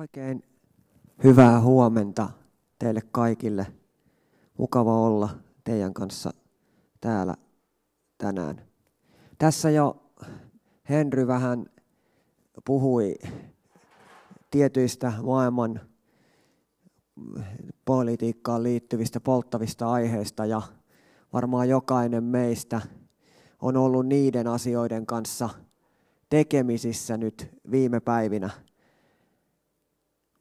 Oikein hyvää huomenta teille kaikille. Mukava olla teidän kanssa täällä tänään. Tässä jo Henry vähän puhui tietyistä maailman politiikkaan liittyvistä polttavista aiheista ja varmaan jokainen meistä on ollut niiden asioiden kanssa tekemisissä nyt viime päivinä –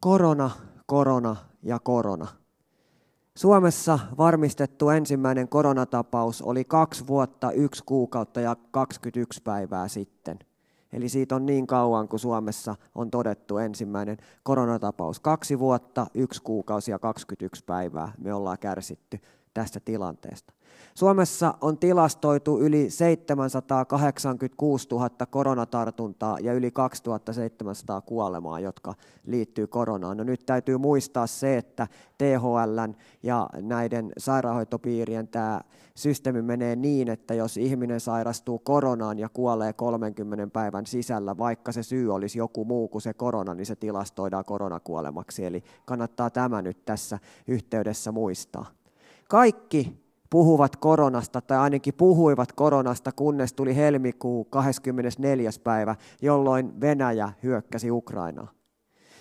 Korona, korona ja korona. Suomessa varmistettu ensimmäinen koronatapaus oli kaksi vuotta, yksi kuukautta ja 21 päivää sitten. Eli siitä on niin kauan, kun Suomessa on todettu ensimmäinen koronatapaus. Kaksi vuotta, yksi kuukausi ja 21 päivää me ollaan kärsitty tästä tilanteesta. Suomessa on tilastoitu yli 786 000 koronatartuntaa ja yli 2700 kuolemaa, jotka liittyy koronaan. No nyt täytyy muistaa se, että THL ja näiden sairaanhoitopiirien tämä systeemi menee niin, että jos ihminen sairastuu koronaan ja kuolee 30 päivän sisällä, vaikka se syy olisi joku muu kuin se korona, niin se tilastoidaan koronakuolemaksi. Eli kannattaa tämä nyt tässä yhteydessä muistaa. Kaikki puhuvat koronasta, tai ainakin puhuivat koronasta, kunnes tuli helmikuu 24. päivä, jolloin Venäjä hyökkäsi Ukrainaa.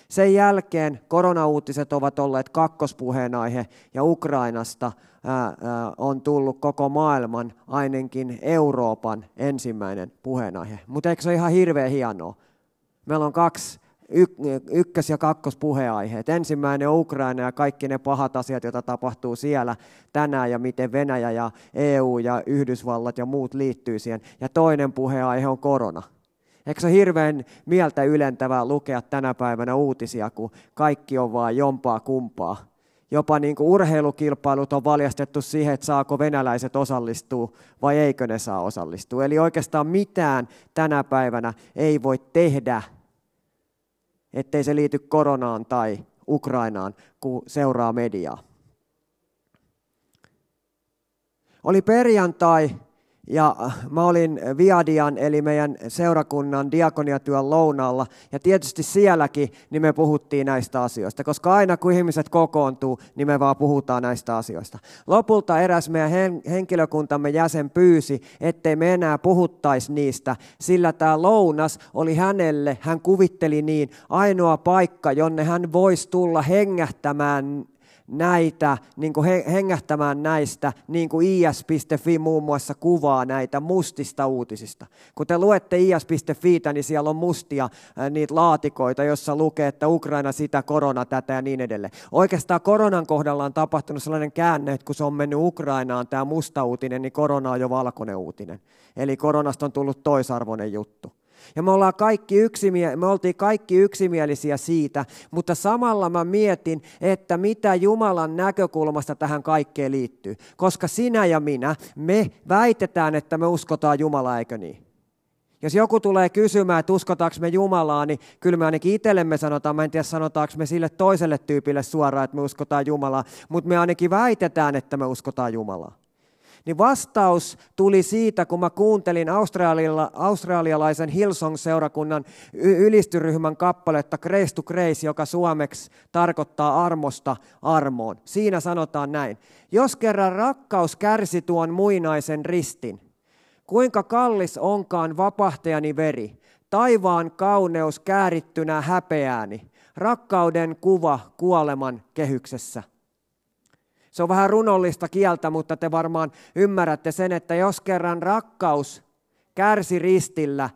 Sen jälkeen koronauutiset ovat olleet kakkospuheenaihe ja Ukrainasta on tullut koko maailman, ainakin Euroopan ensimmäinen puheenaihe. Mutta eikö se ole ihan hirveän hienoa? Meillä on kaksi ykkös- ja kakkospuheaiheet. Ensimmäinen on Ukraina ja kaikki ne pahat asiat, joita tapahtuu siellä tänään ja miten Venäjä ja EU ja Yhdysvallat ja muut liittyy siihen. Ja toinen puheaihe on korona. Eikö se ole hirveän mieltä ylentävää lukea tänä päivänä uutisia, kun kaikki on vaan jompaa kumpaa? Jopa niin kuin urheilukilpailut on valjastettu siihen, että saako venäläiset osallistua vai eikö ne saa osallistua. Eli oikeastaan mitään tänä päivänä ei voi tehdä ettei se liity koronaan tai Ukrainaan, kun seuraa mediaa. Oli perjantai ja mä olin Viadian eli meidän seurakunnan diakoniatyön lounaalla ja tietysti sielläkin niin me puhuttiin näistä asioista, koska aina kun ihmiset kokoontuu, niin me vaan puhutaan näistä asioista. Lopulta eräs meidän henkilökuntamme jäsen pyysi, ettei me enää puhuttaisi niistä, sillä tämä lounas oli hänelle, hän kuvitteli niin, ainoa paikka, jonne hän voisi tulla hengähtämään näitä, niin kuin hengähtämään näistä, niin kuin is.fi muun muassa kuvaa näitä mustista uutisista. Kun te luette is.fi, niin siellä on mustia niitä laatikoita, jossa lukee, että Ukraina sitä, korona tätä ja niin edelleen. Oikeastaan koronan kohdalla on tapahtunut sellainen käänne, että kun se on mennyt Ukrainaan, tämä musta uutinen, niin korona on jo valkoinen uutinen. Eli koronasta on tullut toisarvoinen juttu. Ja me, ollaan kaikki yksimie- me oltiin kaikki yksimielisiä siitä, mutta samalla mä mietin, että mitä Jumalan näkökulmasta tähän kaikkeen liittyy. Koska sinä ja minä, me väitetään, että me uskotaan Jumalaa, eikö niin? Jos joku tulee kysymään, että uskotaanko me Jumalaa, niin kyllä me ainakin itsellemme sanotaan, mä en tiedä sanotaanko me sille toiselle tyypille suoraan, että me uskotaan Jumalaa, mutta me ainakin väitetään, että me uskotaan Jumalaa. Niin vastaus tuli siitä, kun mä kuuntelin australialaisen Hillsong-seurakunnan ylistyryhmän kappaletta Grace to Grace, joka suomeksi tarkoittaa armosta armoon. Siinä sanotaan näin. Jos kerran rakkaus kärsi tuon muinaisen ristin, kuinka kallis onkaan vapahtajani veri, taivaan kauneus käärittynä häpeääni, rakkauden kuva kuoleman kehyksessä. Se on vähän runollista kieltä, mutta te varmaan ymmärrätte sen, että jos kerran rakkaus kärsi ristillä,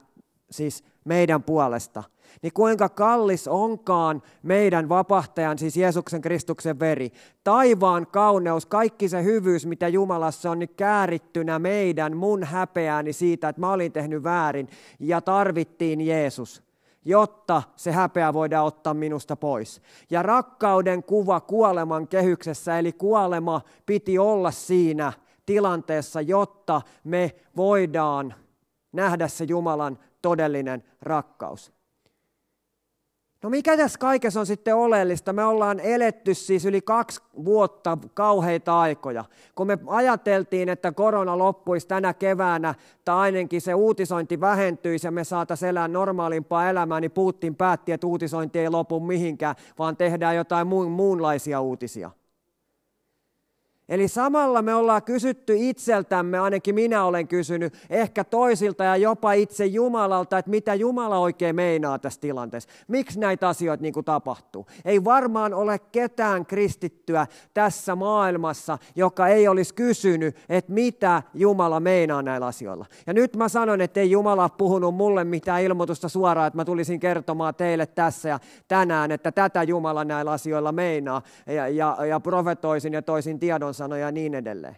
siis meidän puolesta, niin kuinka kallis onkaan meidän vapahtajan, siis Jeesuksen Kristuksen veri. Taivaan kauneus, kaikki se hyvyys, mitä Jumalassa on, niin käärittynä meidän, mun häpeääni siitä, että mä olin tehnyt väärin ja tarvittiin Jeesus jotta se häpeä voidaan ottaa minusta pois. Ja rakkauden kuva kuoleman kehyksessä, eli kuolema piti olla siinä tilanteessa, jotta me voidaan nähdä se Jumalan todellinen rakkaus. No mikä tässä kaikessa on sitten oleellista? Me ollaan eletty siis yli kaksi vuotta kauheita aikoja. Kun me ajateltiin, että korona loppuisi tänä keväänä, tai ainakin se uutisointi vähentyisi ja me saataisiin elää normaalimpaa elämää, niin Putin päätti, että uutisointi ei lopu mihinkään, vaan tehdään jotain muunlaisia uutisia. Eli samalla me ollaan kysytty itseltämme, ainakin minä olen kysynyt, ehkä toisilta ja jopa itse Jumalalta, että mitä Jumala oikein meinaa tässä tilanteessa. Miksi näitä asioita niin kuin tapahtuu? Ei varmaan ole ketään kristittyä tässä maailmassa, joka ei olisi kysynyt, että mitä Jumala meinaa näillä asioilla. Ja nyt mä sanon, että ei Jumala puhunut mulle mitään ilmoitusta suoraan, että mä tulisin kertomaan teille tässä ja tänään, että tätä Jumala näillä asioilla meinaa. Ja, ja, ja profetoisin ja toisin tiedon sanoja ja niin edelleen.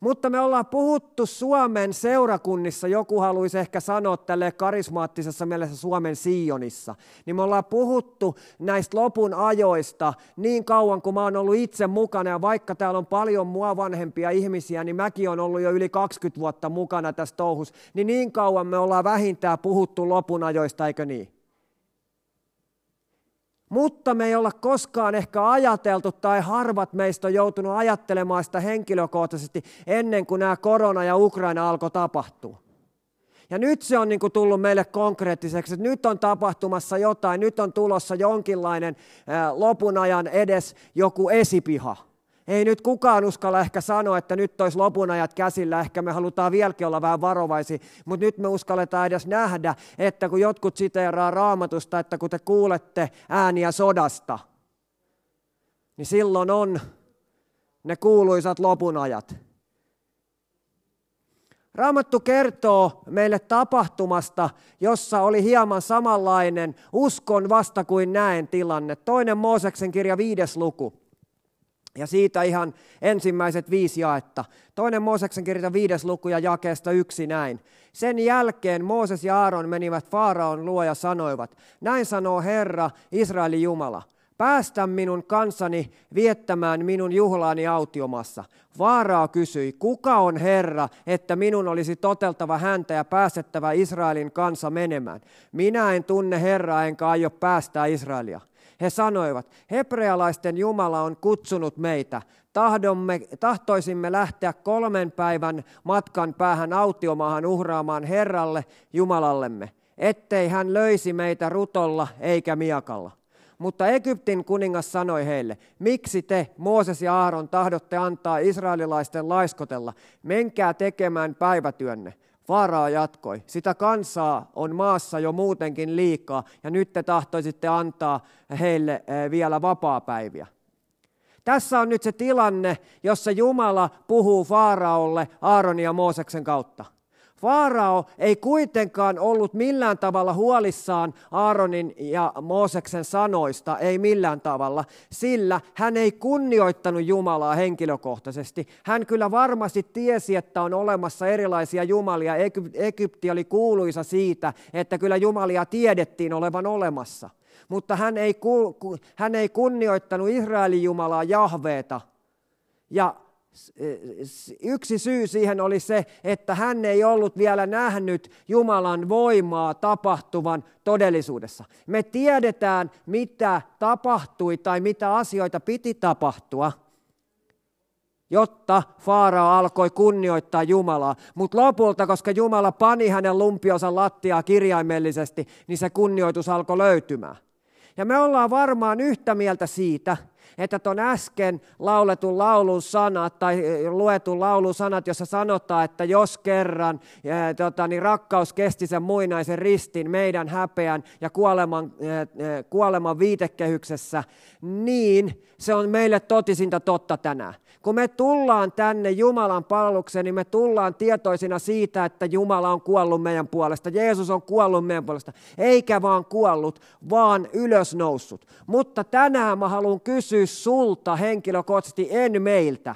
Mutta me ollaan puhuttu Suomen seurakunnissa, joku haluaisi ehkä sanoa tälle karismaattisessa mielessä Suomen Sionissa, niin me ollaan puhuttu näistä lopun ajoista niin kauan kuin mä oon ollut itse mukana, ja vaikka täällä on paljon mua vanhempia ihmisiä, niin mäkin on ollut jo yli 20 vuotta mukana tässä touhussa, niin niin kauan me ollaan vähintään puhuttu lopun ajoista, eikö niin? Mutta me ei olla koskaan ehkä ajateltu tai harvat meistä on joutunut ajattelemaan sitä henkilökohtaisesti ennen kuin nämä korona ja Ukraina alkoi tapahtua. Ja nyt se on niin kuin tullut meille konkreettiseksi, että nyt on tapahtumassa jotain, nyt on tulossa jonkinlainen lopun ajan edes joku esipiha. Ei nyt kukaan uskalla ehkä sanoa, että nyt olisi lopun ajat käsillä, ehkä me halutaan vieläkin olla vähän varovaisia, mutta nyt me uskalletaan edes nähdä, että kun jotkut siteeraa raamatusta, että kun te kuulette ääniä sodasta, niin silloin on ne kuuluisat lopun ajat. Raamattu kertoo meille tapahtumasta, jossa oli hieman samanlainen uskon vasta kuin näen tilanne. Toinen Mooseksen kirja viides luku. Ja siitä ihan ensimmäiset viisi jaetta. Toinen Mooseksen kirja viides luku ja jakeesta yksi näin. Sen jälkeen Mooses ja Aaron menivät Faaraon luo ja sanoivat, näin sanoo Herra, Israelin Jumala, päästä minun kansani viettämään minun juhlaani autiomassa. Vaaraa kysyi, kuka on Herra, että minun olisi toteltava häntä ja päästettävä Israelin kansa menemään. Minä en tunne Herraa enkä aio päästää Israelia. He sanoivat, hebrealaisten Jumala on kutsunut meitä. Tahdomme, tahtoisimme lähteä kolmen päivän matkan päähän autiomaahan uhraamaan Herralle Jumalallemme, ettei hän löisi meitä rutolla eikä miakalla. Mutta Egyptin kuningas sanoi heille, miksi te, Mooses ja Aaron, tahdotte antaa israelilaisten laiskotella? Menkää tekemään päivätyönne. Vaaraa jatkoi, sitä kansaa on maassa jo muutenkin liikaa ja nyt te tahtoisitte antaa heille eh, vielä vapaapäiviä. Tässä on nyt se tilanne, jossa Jumala puhuu Faaraolle Aaron ja Mooseksen kautta. Faarao ei kuitenkaan ollut millään tavalla huolissaan Aaronin ja Mooseksen sanoista, ei millään tavalla, sillä hän ei kunnioittanut Jumalaa henkilökohtaisesti. Hän kyllä varmasti tiesi, että on olemassa erilaisia jumalia. Egypti oli kuuluisa siitä, että kyllä jumalia tiedettiin olevan olemassa. Mutta hän ei, hän ei kunnioittanut Israelin Jumalaa Jahveeta. Ja Yksi syy siihen oli se, että hän ei ollut vielä nähnyt Jumalan voimaa tapahtuvan todellisuudessa. Me tiedetään, mitä tapahtui tai mitä asioita piti tapahtua, jotta Faarao alkoi kunnioittaa Jumalaa. Mutta lopulta, koska Jumala pani hänen lumpionsa lattiaa kirjaimellisesti, niin se kunnioitus alkoi löytymään. Ja me ollaan varmaan yhtä mieltä siitä, että tuon äsken lauletun laulun sanat tai luetun laulun sanat, jossa sanotaan, että jos kerran ja, tota, niin rakkaus kesti sen muinaisen ristin, meidän häpeän ja kuoleman, kuoleman viitekehyksessä, niin se on meille totisinta totta tänään. Kun me tullaan tänne Jumalan palvelukseen, niin me tullaan tietoisina siitä, että Jumala on kuollut meidän puolesta. Jeesus on kuollut meidän puolesta. Eikä vaan kuollut, vaan ylösnoussut. Mutta tänään mä haluan kysyä sulta henkilökohtaisesti, en meiltä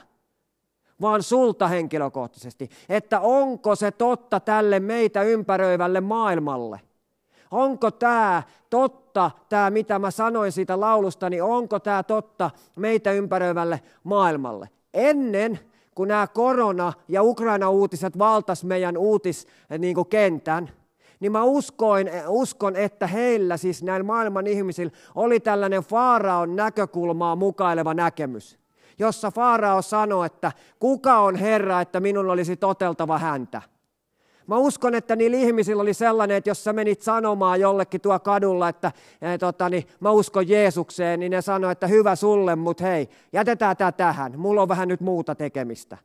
vaan sulta henkilökohtaisesti, että onko se totta tälle meitä ympäröivälle maailmalle? Onko tämä totta, tämä mitä mä sanoin siitä laulusta, niin onko tämä totta meitä ympäröivälle maailmalle? Ennen kuin nämä korona- ja Ukraina-uutiset valtas meidän uutiskentän, niin niin mä uskoin, uskon, että heillä, siis näillä maailman ihmisillä, oli tällainen Faaraon näkökulmaa mukaileva näkemys, jossa Faarao sanoi, että kuka on Herra, että minun olisi toteltava häntä. Mä uskon, että niillä ihmisillä oli sellainen, että jos sä menit sanomaan jollekin tuo kadulla, että e, tota, niin, mä uskon Jeesukseen, niin ne sanoi, että hyvä sulle, mutta hei, jätetään tämä tähän. Mulla on vähän nyt muuta tekemistä.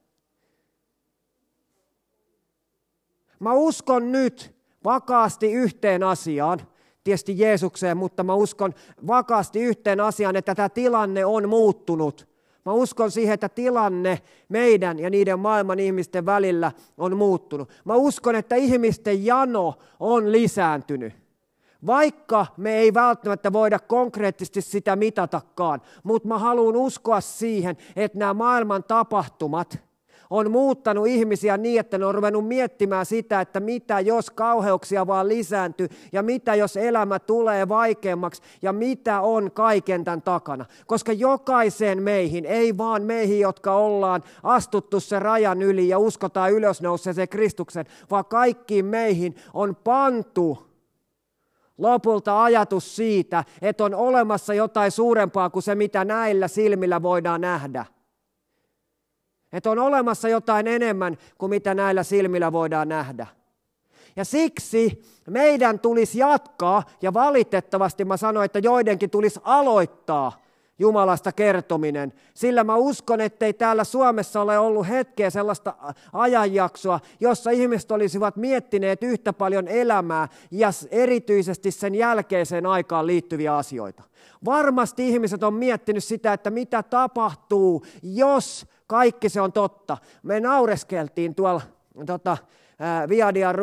Mä uskon nyt vakaasti yhteen asiaan, tietysti Jeesukseen, mutta mä uskon vakaasti yhteen asiaan, että tämä tilanne on muuttunut. Mä uskon siihen, että tilanne meidän ja niiden maailman ihmisten välillä on muuttunut. Mä uskon, että ihmisten jano on lisääntynyt. Vaikka me ei välttämättä voida konkreettisesti sitä mitatakaan, mutta mä haluan uskoa siihen, että nämä maailman tapahtumat – on muuttanut ihmisiä niin, että ne on ruvennut miettimään sitä, että mitä jos kauheuksia vaan lisääntyy ja mitä jos elämä tulee vaikeammaksi ja mitä on kaiken tämän takana. Koska jokaiseen meihin, ei vaan meihin, jotka ollaan astuttu se rajan yli ja uskotaan ylösnouseeseen Kristuksen, vaan kaikkiin meihin on pantu lopulta ajatus siitä, että on olemassa jotain suurempaa kuin se, mitä näillä silmillä voidaan nähdä. Että on olemassa jotain enemmän kuin mitä näillä silmillä voidaan nähdä. Ja siksi meidän tulisi jatkaa, ja valitettavasti mä sanoin, että joidenkin tulisi aloittaa Jumalasta kertominen. Sillä mä uskon, ettei täällä Suomessa ole ollut hetkeä sellaista ajanjaksoa, jossa ihmiset olisivat miettineet yhtä paljon elämää ja erityisesti sen jälkeiseen aikaan liittyviä asioita. Varmasti ihmiset on miettinyt sitä, että mitä tapahtuu, jos kaikki se on totta. Me naureskeltiin tuolla tota, Viadian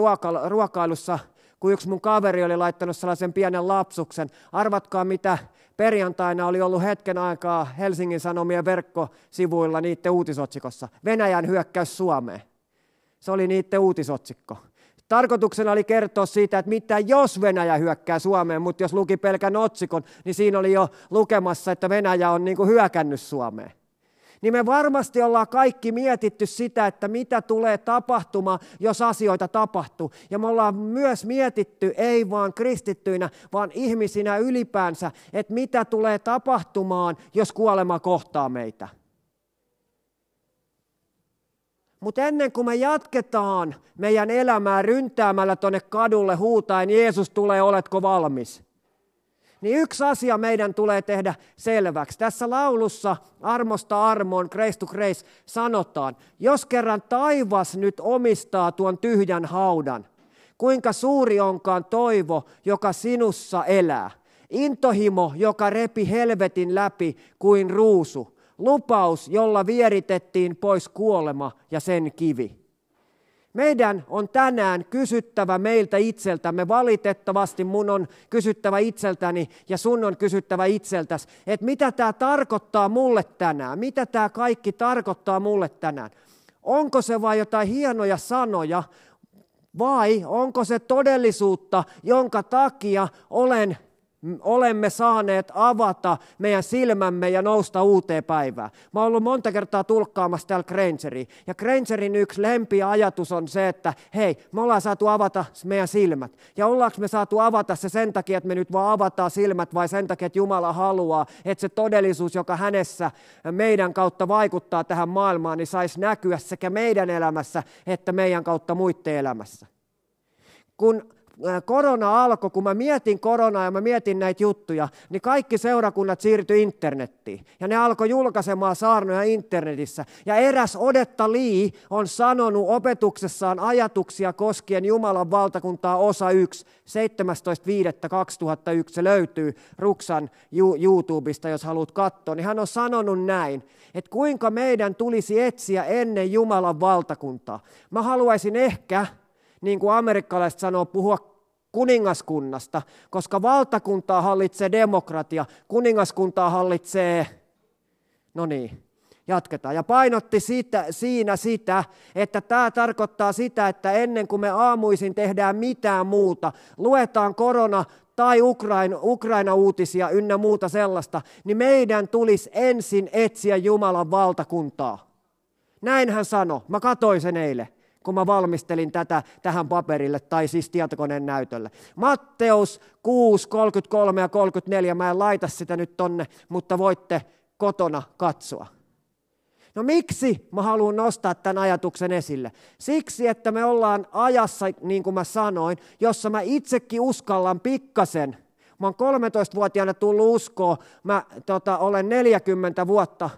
ruokailussa, kun yksi mun kaveri oli laittanut sellaisen pienen lapsuksen. Arvatkaa, mitä perjantaina oli ollut hetken aikaa Helsingin Sanomien verkkosivuilla niiden uutisotsikossa. Venäjän hyökkäys Suomeen. Se oli niiden uutisotsikko. Tarkoituksena oli kertoa siitä, että mitä jos Venäjä hyökkää Suomeen, mutta jos luki pelkän otsikon, niin siinä oli jo lukemassa, että Venäjä on niin kuin hyökännyt Suomeen niin me varmasti ollaan kaikki mietitty sitä, että mitä tulee tapahtumaan, jos asioita tapahtuu. Ja me ollaan myös mietitty, ei vaan kristittyinä, vaan ihmisinä ylipäänsä, että mitä tulee tapahtumaan, jos kuolema kohtaa meitä. Mutta ennen kuin me jatketaan meidän elämää ryntäämällä tuonne kadulle huutaen, Jeesus tulee, oletko valmis? Niin yksi asia meidän tulee tehdä selväksi. Tässä laulussa Armosta armoon, Grace to Grace sanotaan, jos kerran taivas nyt omistaa tuon tyhjän haudan, kuinka suuri onkaan toivo, joka sinussa elää. Intohimo, joka repi helvetin läpi kuin ruusu. Lupaus, jolla vieritettiin pois kuolema ja sen kivi. Meidän on tänään kysyttävä meiltä itseltämme, valitettavasti mun on kysyttävä itseltäni ja sun on kysyttävä itseltäsi, että mitä tämä tarkoittaa mulle tänään, mitä tämä kaikki tarkoittaa mulle tänään. Onko se vain jotain hienoja sanoja vai onko se todellisuutta, jonka takia olen olemme saaneet avata meidän silmämme ja nousta uuteen päivään. Mä oon ollut monta kertaa tulkkaamassa täällä Grangeria. Ja Grangerin yksi ajatus on se, että hei, me ollaan saatu avata meidän silmät. Ja ollaanko me saatu avata se sen takia, että me nyt vaan avataan silmät vai sen takia, että Jumala haluaa, että se todellisuus, joka hänessä meidän kautta vaikuttaa tähän maailmaan, niin saisi näkyä sekä meidän elämässä että meidän kautta muiden elämässä. Kun korona alkoi, kun mä mietin koronaa ja mä mietin näitä juttuja, niin kaikki seurakunnat siirtyi internettiin. Ja ne alkoi julkaisemaan saarnoja internetissä. Ja eräs Odetta Lee on sanonut opetuksessaan ajatuksia koskien Jumalan valtakuntaa osa 1, 17.5.2001. Se löytyy Ruksan YouTubesta, jos haluat katsoa. Niin hän on sanonut näin, että kuinka meidän tulisi etsiä ennen Jumalan valtakuntaa. Mä haluaisin ehkä niin kuin amerikkalaiset sanoo, puhua kuningaskunnasta, koska valtakuntaa hallitsee demokratia, kuningaskuntaa hallitsee, no niin, jatketaan. Ja painotti sitä, siinä sitä, että tämä tarkoittaa sitä, että ennen kuin me aamuisin tehdään mitään muuta, luetaan korona tai Ukraina, Ukraina-uutisia ynnä muuta sellaista, niin meidän tulisi ensin etsiä Jumalan valtakuntaa. Näin hän sanoi. Mä katoin sen eilen. Kun mä valmistelin tätä tähän paperille tai siis tietokoneen näytölle. Matteus 6, 33 ja 34, mä en laita sitä nyt tonne, mutta voitte kotona katsoa. No miksi mä haluan nostaa tämän ajatuksen esille? Siksi, että me ollaan ajassa, niin kuin mä sanoin, jossa mä itsekin uskallan pikkasen. Mä oon 13-vuotiaana tullut uskoa, mä tota, olen 40 vuotta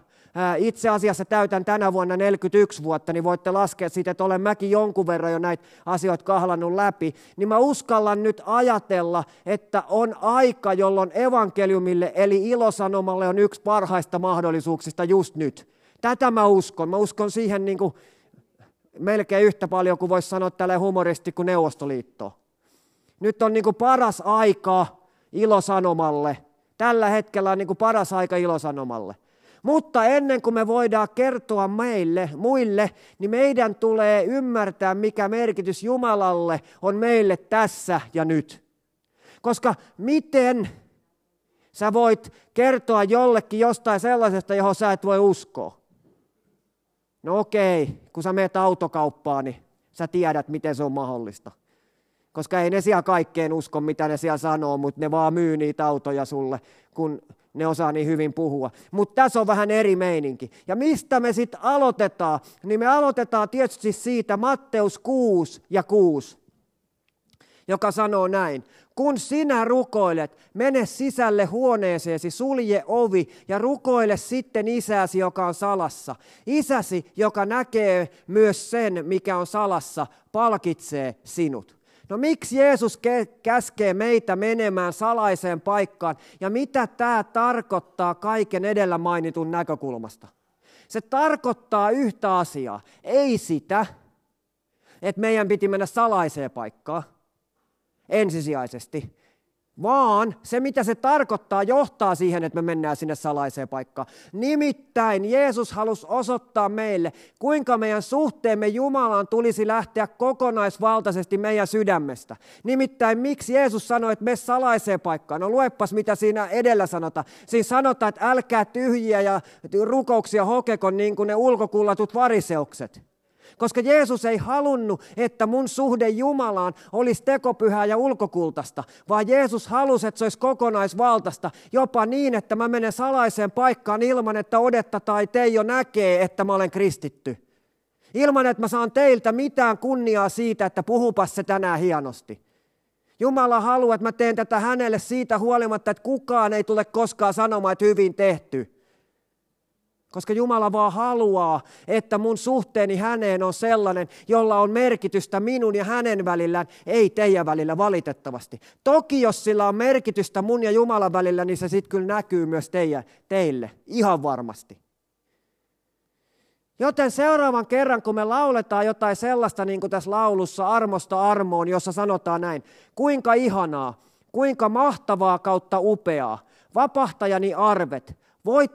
itse asiassa täytän tänä vuonna 41 vuotta, niin voitte laskea siitä, että olen mäkin jonkun verran jo näitä asioita kahlannut läpi, niin mä uskallan nyt ajatella, että on aika, jolloin evankeliumille eli ilosanomalle on yksi parhaista mahdollisuuksista just nyt. Tätä mä uskon. Mä uskon siihen niin kuin melkein yhtä paljon kuin voisi sanoa tälle humoristi kuin Neuvostoliitto. Nyt on niin kuin paras aika ilosanomalle. Tällä hetkellä on niin kuin paras aika ilosanomalle. Mutta ennen kuin me voidaan kertoa meille, muille, niin meidän tulee ymmärtää, mikä merkitys Jumalalle on meille tässä ja nyt. Koska miten sä voit kertoa jollekin jostain sellaisesta, johon sä et voi uskoa? No okei, kun sä meet autokauppaan, niin sä tiedät, miten se on mahdollista. Koska ei ne siellä kaikkeen usko, mitä ne siellä sanoo, mutta ne vaan myy niitä autoja sulle, kun ne osaa niin hyvin puhua. Mutta tässä on vähän eri meininki. Ja mistä me sitten aloitetaan? Niin me aloitetaan tietysti siitä Matteus 6 ja 6, joka sanoo näin. Kun sinä rukoilet, mene sisälle huoneeseesi, sulje ovi ja rukoile sitten isäsi, joka on salassa. Isäsi, joka näkee myös sen, mikä on salassa, palkitsee sinut. No miksi Jeesus käskee meitä menemään salaiseen paikkaan ja mitä tämä tarkoittaa kaiken edellä mainitun näkökulmasta? Se tarkoittaa yhtä asiaa, ei sitä, että meidän piti mennä salaiseen paikkaan ensisijaisesti, vaan se, mitä se tarkoittaa, johtaa siihen, että me mennään sinne salaiseen paikkaan. Nimittäin Jeesus halusi osoittaa meille, kuinka meidän suhteemme Jumalaan tulisi lähteä kokonaisvaltaisesti meidän sydämestä. Nimittäin miksi Jeesus sanoi, että me salaiseen paikkaan? No luepas, mitä siinä edellä sanotaan. Siinä sanotaan, että älkää tyhjiä ja rukouksia hokeko niin kuin ne ulkokullatut variseukset. Koska Jeesus ei halunnut, että mun suhde Jumalaan olisi tekopyhää ja ulkokultaista, vaan Jeesus halusi, että se olisi kokonaisvaltaista, jopa niin, että mä menen salaiseen paikkaan ilman, että Odetta tai Teijo näkee, että mä olen kristitty. Ilman, että mä saan teiltä mitään kunniaa siitä, että puhupas se tänään hienosti. Jumala haluaa, että mä teen tätä hänelle siitä huolimatta, että kukaan ei tule koskaan sanomaan, että hyvin tehty. Koska Jumala vaan haluaa, että mun suhteeni häneen on sellainen, jolla on merkitystä minun ja hänen välillä, ei teidän välillä valitettavasti. Toki jos sillä on merkitystä mun ja Jumalan välillä, niin se sitten kyllä näkyy myös teille, teille, ihan varmasti. Joten seuraavan kerran, kun me lauletaan jotain sellaista, niin kuin tässä laulussa Armosta armoon, jossa sanotaan näin, kuinka ihanaa, kuinka mahtavaa kautta upeaa, vapahtajani arvet, Voit,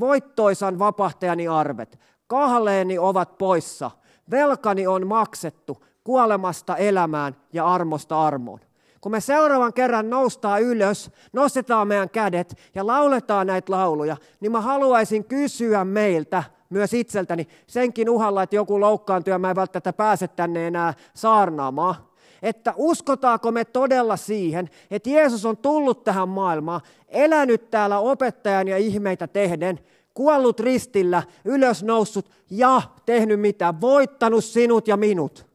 voittoisan vapahtajani arvet, kahleeni ovat poissa, velkani on maksettu kuolemasta elämään ja armosta armoon. Kun me seuraavan kerran noustaan ylös, nostetaan meidän kädet ja lauletaan näitä lauluja, niin mä haluaisin kysyä meiltä, myös itseltäni, senkin uhalla, että joku loukkaantuu ja mä en välttämättä pääse tänne enää saarnaamaan että uskotaanko me todella siihen, että Jeesus on tullut tähän maailmaan, elänyt täällä opettajan ja ihmeitä tehden, kuollut ristillä, ylös noussut ja tehnyt mitä? Voittanut sinut ja minut.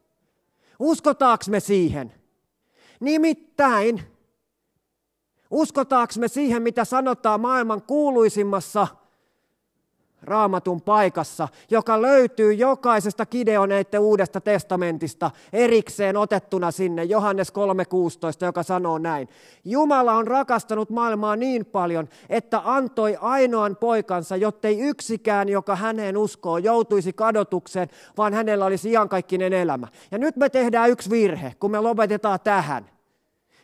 Uskotaanko me siihen? Nimittäin, uskotaanko me siihen, mitä sanotaan maailman kuuluisimmassa raamatun paikassa, joka löytyy jokaisesta Kideoneiden uudesta testamentista erikseen otettuna sinne, Johannes 3.16, joka sanoo näin. Jumala on rakastanut maailmaa niin paljon, että antoi ainoan poikansa, jottei yksikään, joka häneen uskoo, joutuisi kadotukseen, vaan hänellä olisi iankaikkinen elämä. Ja nyt me tehdään yksi virhe, kun me lopetetaan tähän.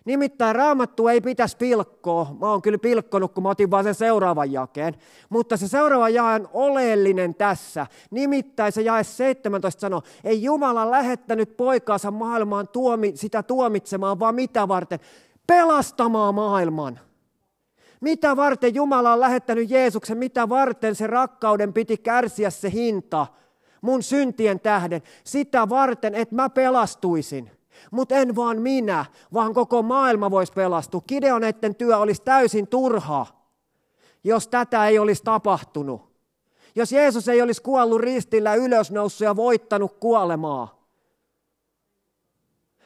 Nimittäin raamattu ei pitäisi pilkkoa. Mä oon kyllä pilkkonut, kun mä otin vaan sen seuraavan jakeen. Mutta se seuraava jae on oleellinen tässä. Nimittäin se jae 17 sanoo, ei Jumala lähettänyt poikaansa maailmaan tuomi, sitä tuomitsemaan, vaan mitä varten? Pelastamaan maailman. Mitä varten Jumala on lähettänyt Jeesuksen? Mitä varten se rakkauden piti kärsiä se hinta? mun syntien tähden, sitä varten, että mä pelastuisin. Mutta en vaan minä, vaan koko maailma voisi pelastua. Kideoneiden työ olisi täysin turhaa, jos tätä ei olisi tapahtunut. Jos Jeesus ei olisi kuollut ristillä ylösnoussut ja voittanut kuolemaa.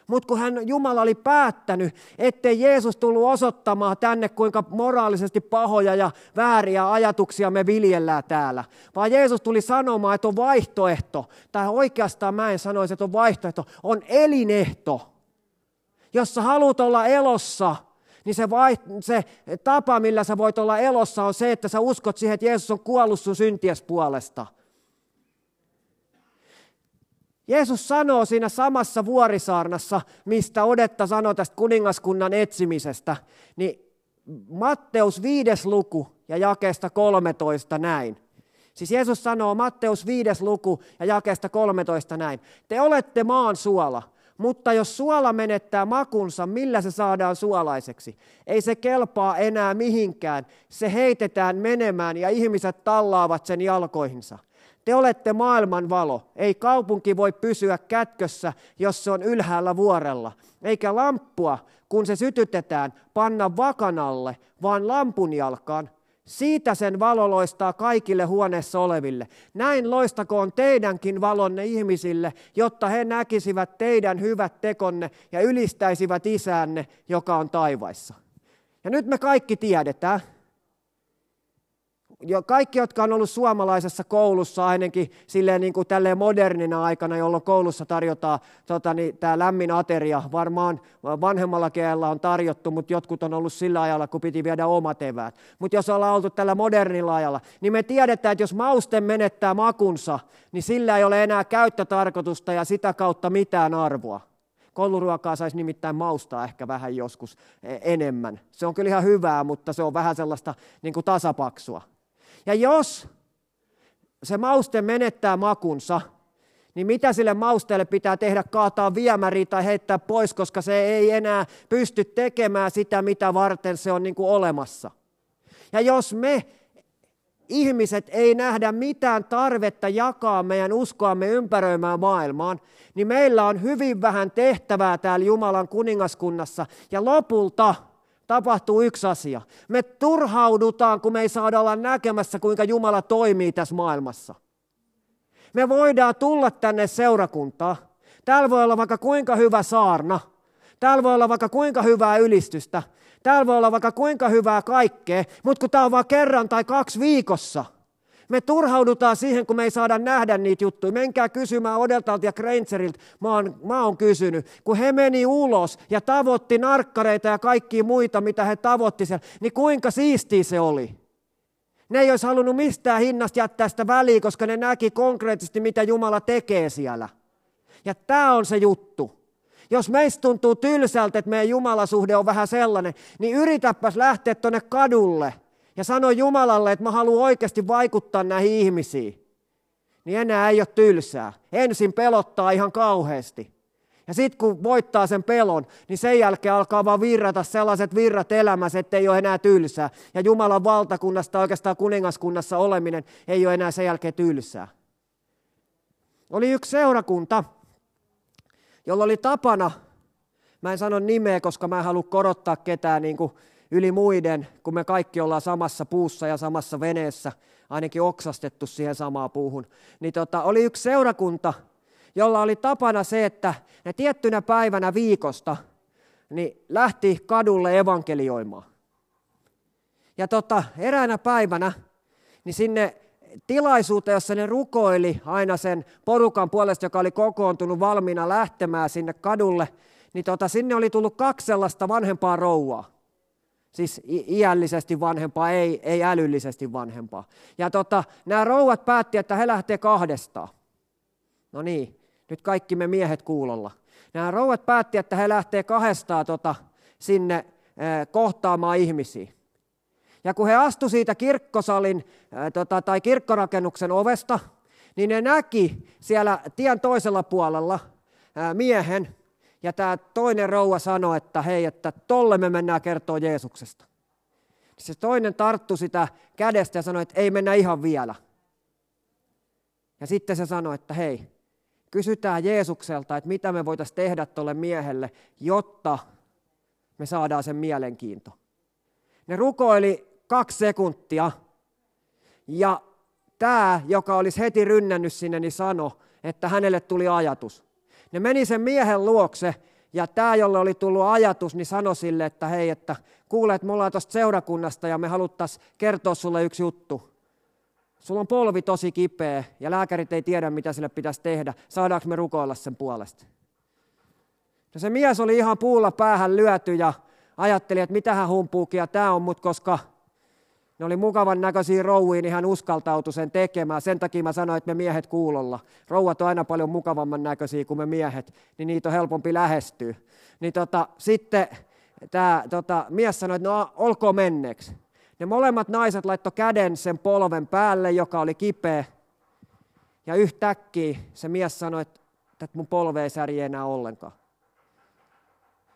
Mutta kun hän, Jumala oli päättänyt, ettei Jeesus tullut osoittamaan tänne, kuinka moraalisesti pahoja ja vääriä ajatuksia me viljellään täällä, vaan Jeesus tuli sanomaan, että on vaihtoehto, tai oikeastaan mä en sanoisi, että on vaihtoehto, on elinehto. Jos sä haluat olla elossa, niin se, vai, se tapa, millä sä voit olla elossa, on se, että sä uskot siihen, että Jeesus on kuollut sun synties puolesta. Jeesus sanoo siinä samassa vuorisaarnassa, mistä Odetta sanoi tästä kuningaskunnan etsimisestä, niin Matteus viides luku ja jakeesta 13 näin. Siis Jeesus sanoo Matteus viides luku ja jakeesta 13 näin. Te olette maan suola, mutta jos suola menettää makunsa, millä se saadaan suolaiseksi? Ei se kelpaa enää mihinkään. Se heitetään menemään ja ihmiset tallaavat sen jalkoihinsa. Te olette maailman valo. Ei kaupunki voi pysyä kätkössä, jos se on ylhäällä vuorella. Eikä lamppua, kun se sytytetään, panna vakanalle, vaan lampun jalkaan. Siitä sen valo loistaa kaikille huoneessa oleville. Näin loistakoon teidänkin valonne ihmisille, jotta he näkisivät teidän hyvät tekonne ja ylistäisivät isänne, joka on taivaissa. Ja nyt me kaikki tiedetään, jo kaikki, jotka on ollut suomalaisessa koulussa ainakin silleen niin kuin tälleen modernina aikana, jolloin koulussa tarjotaan tota, niin, tämä lämmin ateria, varmaan vanhemmalla kielellä on tarjottu, mutta jotkut on ollut sillä ajalla, kun piti viedä omat eväät. Mutta jos ollaan oltu tällä modernilla ajalla, niin me tiedetään, että jos mauste menettää makunsa, niin sillä ei ole enää käyttötarkoitusta ja sitä kautta mitään arvoa. Kouluruokaa saisi nimittäin maustaa ehkä vähän joskus e, enemmän. Se on kyllä ihan hyvää, mutta se on vähän sellaista niin kuin tasapaksua. Ja jos se mauste menettää makunsa, niin mitä sille mausteelle pitää tehdä, kaataa viemäri tai heittää pois, koska se ei enää pysty tekemään sitä, mitä varten se on niin kuin olemassa. Ja jos me ihmiset ei nähdä mitään tarvetta jakaa meidän uskoamme ympäröimään maailmaan, niin meillä on hyvin vähän tehtävää täällä Jumalan kuningaskunnassa. Ja lopulta tapahtuu yksi asia. Me turhaudutaan, kun me ei saada olla näkemässä, kuinka Jumala toimii tässä maailmassa. Me voidaan tulla tänne seurakuntaan. Täällä voi olla vaikka kuinka hyvä saarna. Täällä voi olla vaikka kuinka hyvää ylistystä. Täällä voi olla vaikka kuinka hyvää kaikkea, mutta kun tämä on vain kerran tai kaksi viikossa – me turhaudutaan siihen, kun me ei saada nähdä niitä juttuja. Menkää kysymään Odeltalta ja Grangerilta. Mä oon, mä oon kysynyt. Kun he meni ulos ja tavoitti narkkareita ja kaikkia muita, mitä he tavoitti siellä, niin kuinka siistiä se oli? Ne ei olisi halunnut mistään hinnasta jättää sitä väliä, koska ne näki konkreettisesti, mitä Jumala tekee siellä. Ja tämä on se juttu. Jos meistä tuntuu tylsältä, että meidän Jumalasuhde on vähän sellainen, niin yritäpäs lähteä tuonne kadulle – ja sanoi Jumalalle, että mä haluan oikeasti vaikuttaa näihin ihmisiin, niin enää ei ole tylsää. Ensin pelottaa ihan kauheasti. Ja sitten kun voittaa sen pelon, niin sen jälkeen alkaa vaan virrata sellaiset virrat elämässä, että ei ole enää tylsää. Ja Jumalan valtakunnasta, oikeastaan kuningaskunnassa oleminen, ei ole enää sen jälkeen tylsää. Oli yksi seurakunta, jolla oli tapana, mä en sano nimeä, koska mä en halua korottaa ketään niin kuin yli muiden, kun me kaikki ollaan samassa puussa ja samassa veneessä, ainakin oksastettu siihen samaan puuhun, niin tota, oli yksi seurakunta, jolla oli tapana se, että ne tiettynä päivänä viikosta niin lähti kadulle evankelioimaan. Ja tota, eräänä päivänä niin sinne tilaisuuteen, jossa ne rukoili aina sen porukan puolesta, joka oli kokoontunut valmiina lähtemään sinne kadulle, niin tota, sinne oli tullut kaksi sellaista vanhempaa rouvaa siis iällisesti vanhempaa, ei, ei älyllisesti vanhempaa. Ja tota, nämä rouvat päätti, että he lähtee kahdestaan. No niin, nyt kaikki me miehet kuulolla. Nämä rouvat päätti, että he lähtee kahdestaan tota, sinne eh, kohtaamaan ihmisiä. Ja kun he astu siitä kirkkosalin eh, tota, tai kirkkorakennuksen ovesta, niin ne näki siellä tien toisella puolella eh, miehen, ja tämä toinen rouva sanoi, että hei, että tolle me mennään kertoa Jeesuksesta. Se toinen tarttu sitä kädestä ja sanoi, että ei mennä ihan vielä. Ja sitten se sanoi, että hei, kysytään Jeesukselta, että mitä me voitaisiin tehdä tuolle miehelle, jotta me saadaan sen mielenkiinto. Ne rukoili kaksi sekuntia ja tämä, joka olisi heti rynnännyt sinne, niin sanoi, että hänelle tuli ajatus. Ne meni sen miehen luokse ja tämä, jolle oli tullut ajatus, niin sanoi sille, että hei, että kuule, että me ollaan tuosta seurakunnasta ja me haluttaisiin kertoa sulle yksi juttu. Sulla on polvi tosi kipeä ja lääkärit ei tiedä, mitä sille pitäisi tehdä. Saadaanko me rukoilla sen puolesta? No se mies oli ihan puulla päähän lyöty ja ajatteli, että mitä hän humpuukia tämä on, mutta koska ne oli mukavan näköisiä rouviin, niin hän uskaltautui sen tekemään. Sen takia mä sanoin, että me miehet kuulolla. Rouvat on aina paljon mukavamman näköisiä kuin me miehet, niin niitä on helpompi lähestyä. Niin tota, sitten tämä tota, mies sanoi, että no olkoon menneeksi. Ne molemmat naiset laittoi käden sen polven päälle, joka oli kipeä. Ja yhtäkkiä se mies sanoi, että, että mun polve ei särji enää ollenkaan.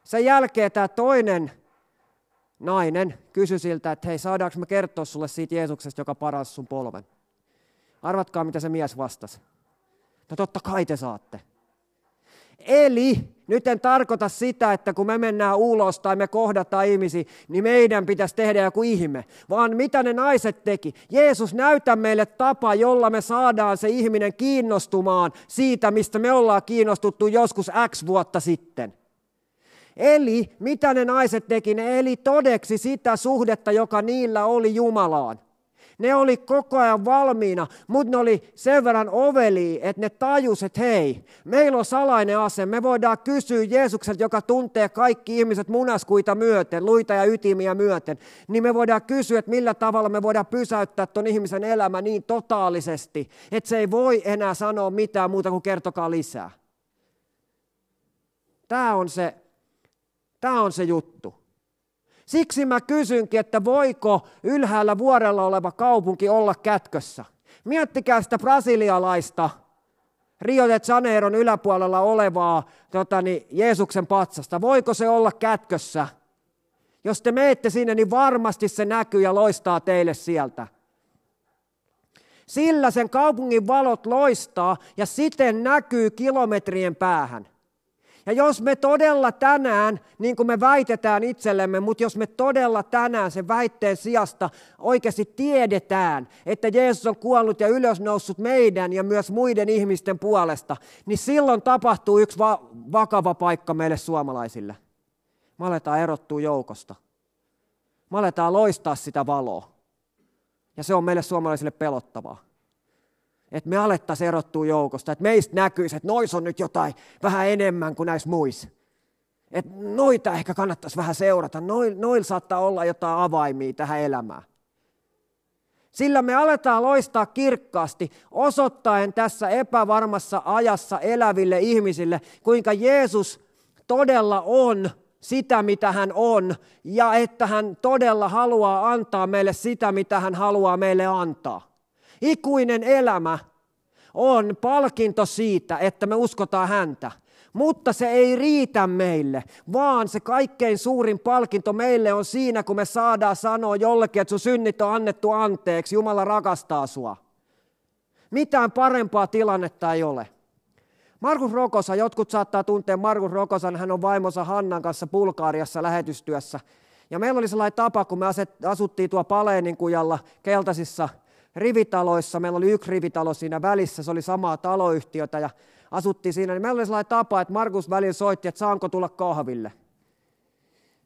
Sen jälkeen tämä toinen nainen kysyi siltä, että hei, saadaanko me kertoa sulle siitä Jeesuksesta, joka paransi sun polven? Arvatkaa, mitä se mies vastasi. No totta kai te saatte. Eli nyt en tarkoita sitä, että kun me mennään ulos tai me kohdataan ihmisiä, niin meidän pitäisi tehdä joku ihme. Vaan mitä ne naiset teki? Jeesus näytä meille tapa, jolla me saadaan se ihminen kiinnostumaan siitä, mistä me ollaan kiinnostuttu joskus X vuotta sitten. Eli mitä ne naiset teki? Ne eli todeksi sitä suhdetta, joka niillä oli Jumalaan. Ne oli koko ajan valmiina, mutta ne oli sen verran oveli, että ne tajus, että hei, meillä on salainen ase. Me voidaan kysyä Jeesukselta, joka tuntee kaikki ihmiset munaskuita myöten, luita ja ytimiä myöten. Niin me voidaan kysyä, että millä tavalla me voidaan pysäyttää ton ihmisen elämä niin totaalisesti, että se ei voi enää sanoa mitään muuta kuin kertokaa lisää. Tämä on se Tämä on se juttu. Siksi mä kysynkin, että voiko ylhäällä vuorella oleva kaupunki olla kätkössä. Miettikää sitä brasilialaista Rio de Janeiron yläpuolella olevaa totani, Jeesuksen patsasta. Voiko se olla kätkössä? Jos te meette sinne, niin varmasti se näkyy ja loistaa teille sieltä. Sillä sen kaupungin valot loistaa ja siten näkyy kilometrien päähän. Ja jos me todella tänään, niin kuin me väitetään itsellemme, mutta jos me todella tänään sen väitteen sijasta oikeasti tiedetään, että Jeesus on kuollut ja ylösnoussut meidän ja myös muiden ihmisten puolesta, niin silloin tapahtuu yksi va- vakava paikka meille suomalaisille. Me aletaan erottua joukosta. Me aletaan loistaa sitä valoa. Ja se on meille suomalaisille pelottavaa että me alettaisiin erottua joukosta, että meistä näkyisi, että nois on nyt jotain vähän enemmän kuin näissä muissa. Että noita ehkä kannattaisi vähän seurata, noilla noil saattaa olla jotain avaimia tähän elämään. Sillä me aletaan loistaa kirkkaasti, osoittaen tässä epävarmassa ajassa eläville ihmisille, kuinka Jeesus todella on sitä, mitä hän on, ja että hän todella haluaa antaa meille sitä, mitä hän haluaa meille antaa. Ikuinen elämä on palkinto siitä, että me uskotaan häntä. Mutta se ei riitä meille, vaan se kaikkein suurin palkinto meille on siinä, kun me saadaan sanoa jollekin, että sun synnit on annettu anteeksi, Jumala rakastaa sua. Mitään parempaa tilannetta ei ole. Markus Rokosa, jotkut saattaa tuntea Markus Rokosan, hän on vaimonsa Hannan kanssa Bulgaariassa lähetystyössä. Ja meillä oli sellainen tapa, kun me asuttiin tuo Paleenin kujalla keltaisissa rivitaloissa. Meillä oli yksi rivitalo siinä välissä, se oli samaa taloyhtiötä ja asuttiin siinä. Niin meillä oli sellainen tapa, että Markus välillä soitti, että saanko tulla kahville.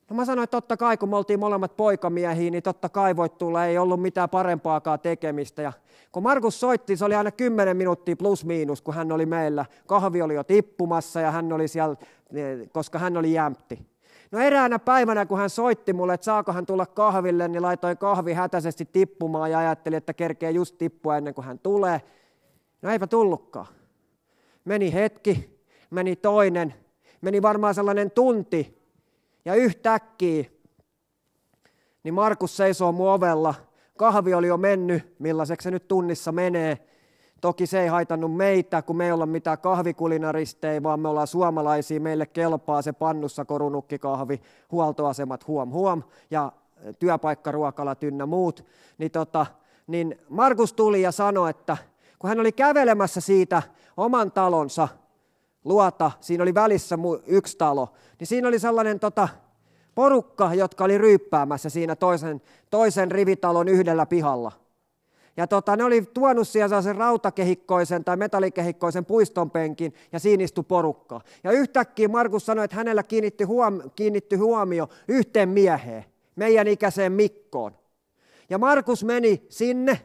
No mä sanoin, että totta kai, kun me oltiin molemmat poikamiehiä, niin totta kai voit tulla, ei ollut mitään parempaakaan tekemistä. Ja kun Markus soitti, se oli aina 10 minuuttia plus miinus, kun hän oli meillä. Kahvi oli jo tippumassa ja hän oli siellä, koska hän oli jämpti. No eräänä päivänä, kun hän soitti mulle, että saako hän tulla kahville, niin laitoin kahvi hätäisesti tippumaan ja ajattelin, että kerkee just tippua ennen kuin hän tulee. No eipä tullutkaan. Meni hetki, meni toinen, meni varmaan sellainen tunti. Ja yhtäkkiä, niin Markus seisoo mun ovella. Kahvi oli jo mennyt, millaiseksi se nyt tunnissa menee. Toki se ei haitannut meitä, kun me ei olla mitään kahvikulinaristeja, vaan me ollaan suomalaisia. Meille kelpaa se pannussa korunukkikahvi, huoltoasemat huom huom ja työpaikkaruokalat ynnä muut. Niin, tota, niin Markus tuli ja sanoi, että kun hän oli kävelemässä siitä oman talonsa luota, siinä oli välissä yksi talo, niin siinä oli sellainen tota, porukka, jotka oli ryyppäämässä siinä toisen, toisen rivitalon yhdellä pihalla. Ja tota, ne oli tuonut siellä sen rautakehikkoisen tai metallikehikkoisen puistonpenkin ja siinä istui porukka. Ja yhtäkkiä Markus sanoi, että hänellä kiinnitti, huom- kiinnitti huomio yhteen mieheen, meidän ikäiseen Mikkoon. Ja Markus meni sinne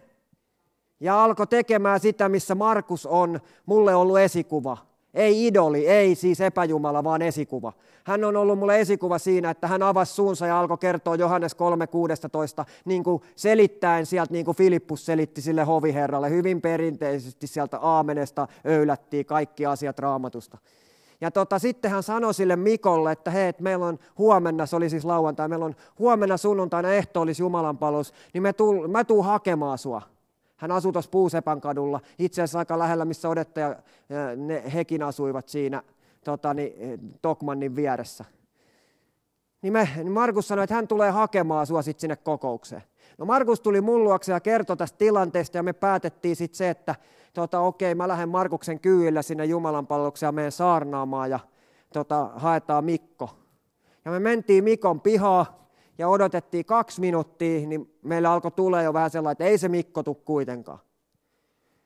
ja alkoi tekemään sitä, missä Markus on mulle ollut esikuva. Ei idoli, ei siis epäjumala, vaan esikuva. Hän on ollut mulle esikuva siinä, että hän avasi suunsa ja alkoi kertoa Johannes 3.16, niin kuin selittäen sieltä, niin kuin Filippus selitti sille hoviherralle. Hyvin perinteisesti sieltä aamenesta öylättiin kaikki asiat raamatusta. Ja tota, sitten hän sanoi sille Mikolle, että hei, että meillä on huomenna, se oli siis lauantai, meillä on huomenna sunnuntaina olisi Jumalan palus, niin me tull, mä tuun hakemaan sua. Hän asui tuossa Puusepän kadulla, itse asiassa aika lähellä, missä odettaja, ne, hekin asuivat siinä tota, niin, Tokmannin vieressä. Niin, me, niin Markus sanoi, että hän tulee hakemaan sua sitten sinne kokoukseen. No Markus tuli mun luokse ja kertoi tästä tilanteesta ja me päätettiin sitten se, että tota, okei, mä lähden Markuksen kyydillä sinne Jumalan palvelukseen ja menen saarnaamaan ja tota, haetaan Mikko. Ja me mentiin Mikon pihaa ja odotettiin kaksi minuuttia, niin meillä alkoi tulla jo vähän sellainen, että ei se Mikko tule kuitenkaan.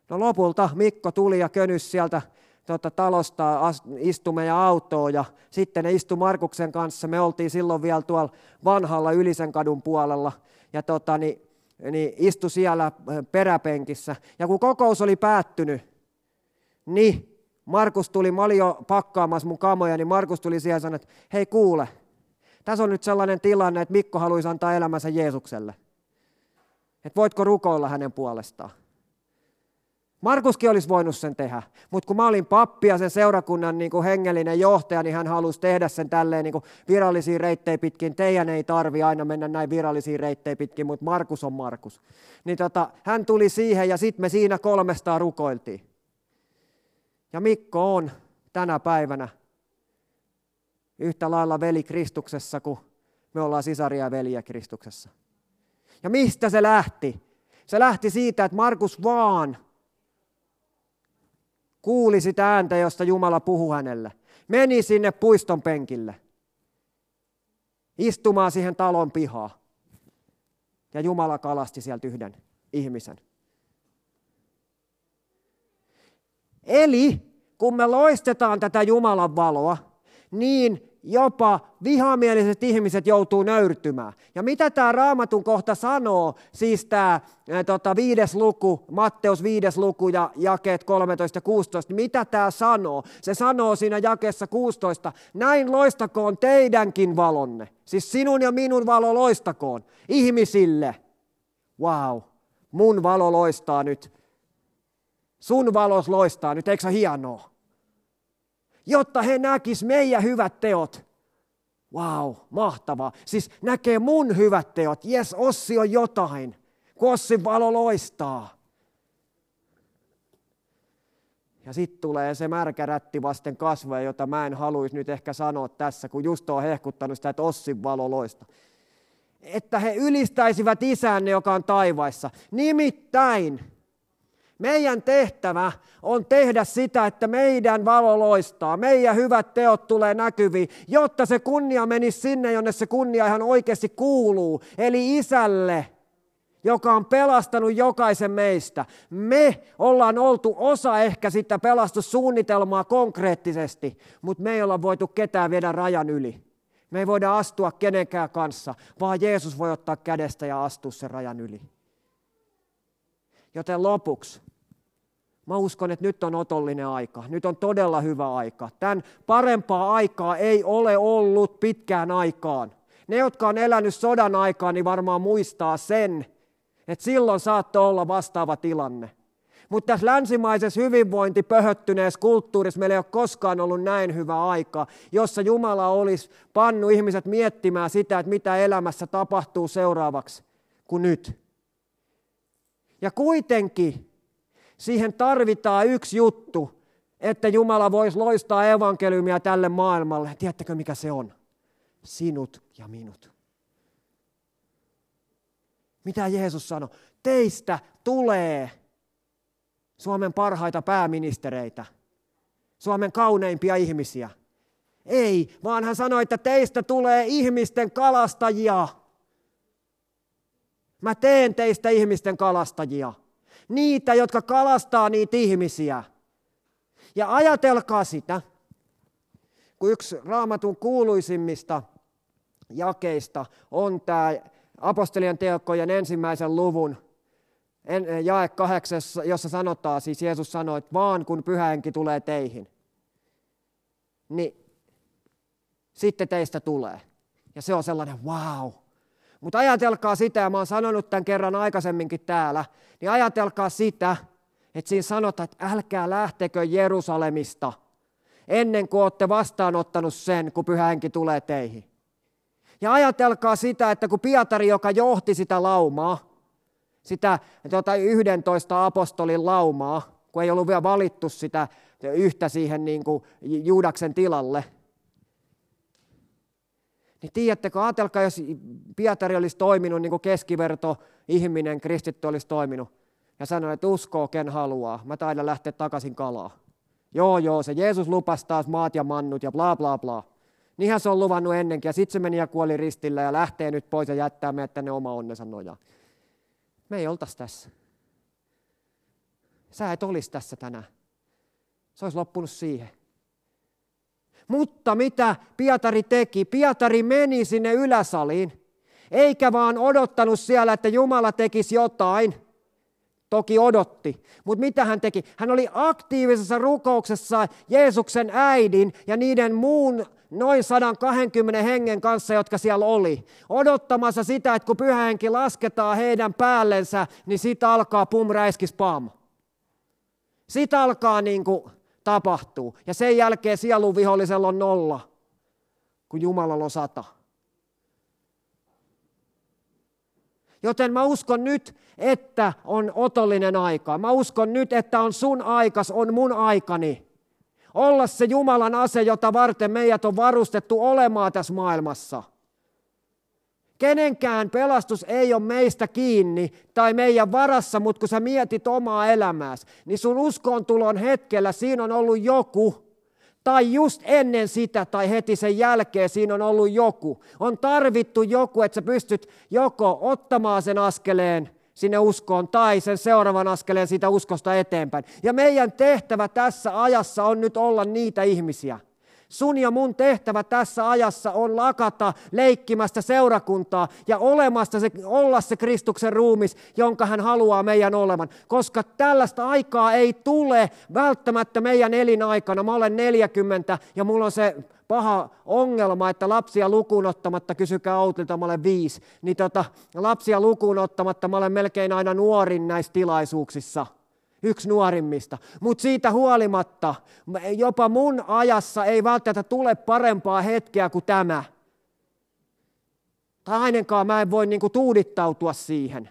No lopulta Mikko tuli ja könys sieltä tuota, talosta istui meidän autoon ja sitten ne istui Markuksen kanssa. Me oltiin silloin vielä tuolla vanhalla Ylisen kadun puolella ja tota, niin, niin istui siellä peräpenkissä. Ja kun kokous oli päättynyt, niin Markus tuli, mä olin jo pakkaamassa mun kamoja, niin Markus tuli siellä ja sanoi, että hei kuule, tässä on nyt sellainen tilanne, että Mikko haluaisi antaa elämänsä Jeesukselle. Että voitko rukoilla hänen puolestaan? Markuskin olisi voinut sen tehdä, mutta kun mä olin pappi ja sen seurakunnan niin kuin hengellinen johtaja, niin hän halusi tehdä sen tälleen niin kuin virallisia reittejä pitkin. Teidän ei tarvi aina mennä näin virallisia reittejä pitkin, mutta Markus on Markus. Niin tota, hän tuli siihen ja sitten me siinä kolmestaan rukoiltiin. Ja Mikko on tänä päivänä yhtä lailla veli Kristuksessa kuin me ollaan sisaria ja veliä Kristuksessa. Ja mistä se lähti? Se lähti siitä, että Markus vaan kuuli sitä ääntä, josta Jumala puhui hänelle. Meni sinne puiston penkille, istumaan siihen talon pihaan. Ja Jumala kalasti sieltä yhden ihmisen. Eli kun me loistetaan tätä Jumalan valoa, niin jopa vihamieliset ihmiset joutuu nöyrtymään. Ja mitä tämä raamatun kohta sanoo, siis tämä tota, viides luku, Matteus viides luku ja jakeet 13 ja 16, niin mitä tämä sanoo? Se sanoo siinä jakeessa 16, näin loistakoon teidänkin valonne. Siis sinun ja minun valo loistakoon ihmisille. Wow, mun valo loistaa nyt. Sun valos loistaa nyt, eikö se hienoa? Jotta he näkis meidän hyvät teot. Wow, mahtavaa. Siis näkee mun hyvät teot. Jes, Ossi on jotain, kun Ossin valo loistaa. Ja sitten tulee se märkä rätti vasten kasvoja, jota mä en haluaisi nyt ehkä sanoa tässä, kun just on hehkuttanut sitä, että Ossin valo loista. Että he ylistäisivät isänne, joka on taivaissa. Nimittäin meidän tehtävä on tehdä sitä, että meidän valo loistaa, meidän hyvät teot tulee näkyviin, jotta se kunnia menisi sinne, jonne se kunnia ihan oikeasti kuuluu, eli isälle, joka on pelastanut jokaisen meistä. Me ollaan oltu osa ehkä sitä pelastussuunnitelmaa konkreettisesti, mutta me ei olla voitu ketään viedä rajan yli. Me ei voida astua kenenkään kanssa, vaan Jeesus voi ottaa kädestä ja astua sen rajan yli. Joten lopuksi Mä uskon, että nyt on otollinen aika. Nyt on todella hyvä aika. Tämän parempaa aikaa ei ole ollut pitkään aikaan. Ne, jotka on elänyt sodan aikaa, niin varmaan muistaa sen, että silloin saattoi olla vastaava tilanne. Mutta tässä länsimaisessa hyvinvointi pöhöttyneessä kulttuurissa meillä ei ole koskaan ollut näin hyvä aika, jossa Jumala olisi pannu ihmiset miettimään sitä, että mitä elämässä tapahtuu seuraavaksi kuin nyt. Ja kuitenkin Siihen tarvitaan yksi juttu, että Jumala voisi loistaa evankeliumia tälle maailmalle. Tiedättekö mikä se on? Sinut ja minut. Mitä Jeesus sanoi? Teistä tulee Suomen parhaita pääministereitä, Suomen kauneimpia ihmisiä. Ei, vaan hän sanoi, että teistä tulee ihmisten kalastajia. Mä teen teistä ihmisten kalastajia. Niitä, jotka kalastaa niitä ihmisiä. Ja ajatelkaa sitä, kun yksi raamatun kuuluisimmista jakeista on tämä apostolien teokkojen ensimmäisen luvun jae kahdeksassa, jossa sanotaan, siis Jeesus sanoi, että vaan kun pyhähenki tulee teihin, niin sitten teistä tulee. Ja se on sellainen wow. Mutta ajatelkaa sitä, ja mä oon sanonut tämän kerran aikaisemminkin täällä, niin ajatelkaa sitä, että siinä sanotaan, että älkää lähtekö Jerusalemista ennen kuin olette vastaanottanut sen, kun pyhähenki tulee teihin. Ja ajatelkaa sitä, että kun Pietari, joka johti sitä laumaa, sitä tuota, 11 apostolin laumaa, kun ei ollut vielä valittu sitä yhtä siihen niin kuin Juudaksen tilalle, niin tiedättekö, ajatelkaa, jos Pietari olisi toiminut niin kuin keskiverto ihminen, kristitty olisi toiminut, ja sanoi, että uskoo ken haluaa, mä taidan lähteä takaisin kalaa. Joo, joo, se Jeesus lupasi taas maat ja mannut ja bla bla bla. Niinhän se on luvannut ennenkin ja sitten se meni ja kuoli ristillä ja lähtee nyt pois ja jättää meidät tänne oma onnensa nojaan. Me ei oltaisi tässä. Sä et olisi tässä tänään. Se olisi loppunut siihen. Mutta mitä Pietari teki? Pietari meni sinne yläsaliin, eikä vaan odottanut siellä, että Jumala tekisi jotain. Toki odotti. Mutta mitä hän teki? Hän oli aktiivisessa rukouksessa Jeesuksen äidin ja niiden muun noin 120 hengen kanssa, jotka siellä oli. Odottamassa sitä, että kun pyhähenki lasketaan heidän päällensä, niin siitä alkaa pum räiskis pam. Siitä alkaa niin kuin tapahtuu. Ja sen jälkeen sielun vihollisella on nolla, kun Jumalalla on sata. Joten mä uskon nyt, että on otollinen aika. Mä uskon nyt, että on sun aikas, on mun aikani. Olla se Jumalan ase, jota varten meidät on varustettu olemaan tässä maailmassa. Kenenkään pelastus ei ole meistä kiinni tai meidän varassa, mutta kun sä mietit omaa elämääsi, niin sun uskoon tulon hetkellä siinä on ollut joku, tai just ennen sitä tai heti sen jälkeen siinä on ollut joku. On tarvittu joku, että sä pystyt joko ottamaan sen askeleen sinne uskoon tai sen seuraavan askeleen siitä uskosta eteenpäin. Ja meidän tehtävä tässä ajassa on nyt olla niitä ihmisiä. Sun ja mun tehtävä tässä ajassa on lakata leikkimästä seurakuntaa ja olemasta se, olla se Kristuksen ruumis, jonka hän haluaa meidän olevan. Koska tällaista aikaa ei tule välttämättä meidän elinaikana. Mä olen 40 ja mulla on se paha ongelma, että lapsia lukuun ottamatta, kysykää Outilta, mä olen viisi, niin tota, lapsia lukuun ottamatta mä olen melkein aina nuorin näissä tilaisuuksissa – yksi nuorimmista. Mutta siitä huolimatta, jopa mun ajassa ei välttämättä tule parempaa hetkeä kuin tämä. Tai ainakaan mä en voi niinku tuudittautua siihen.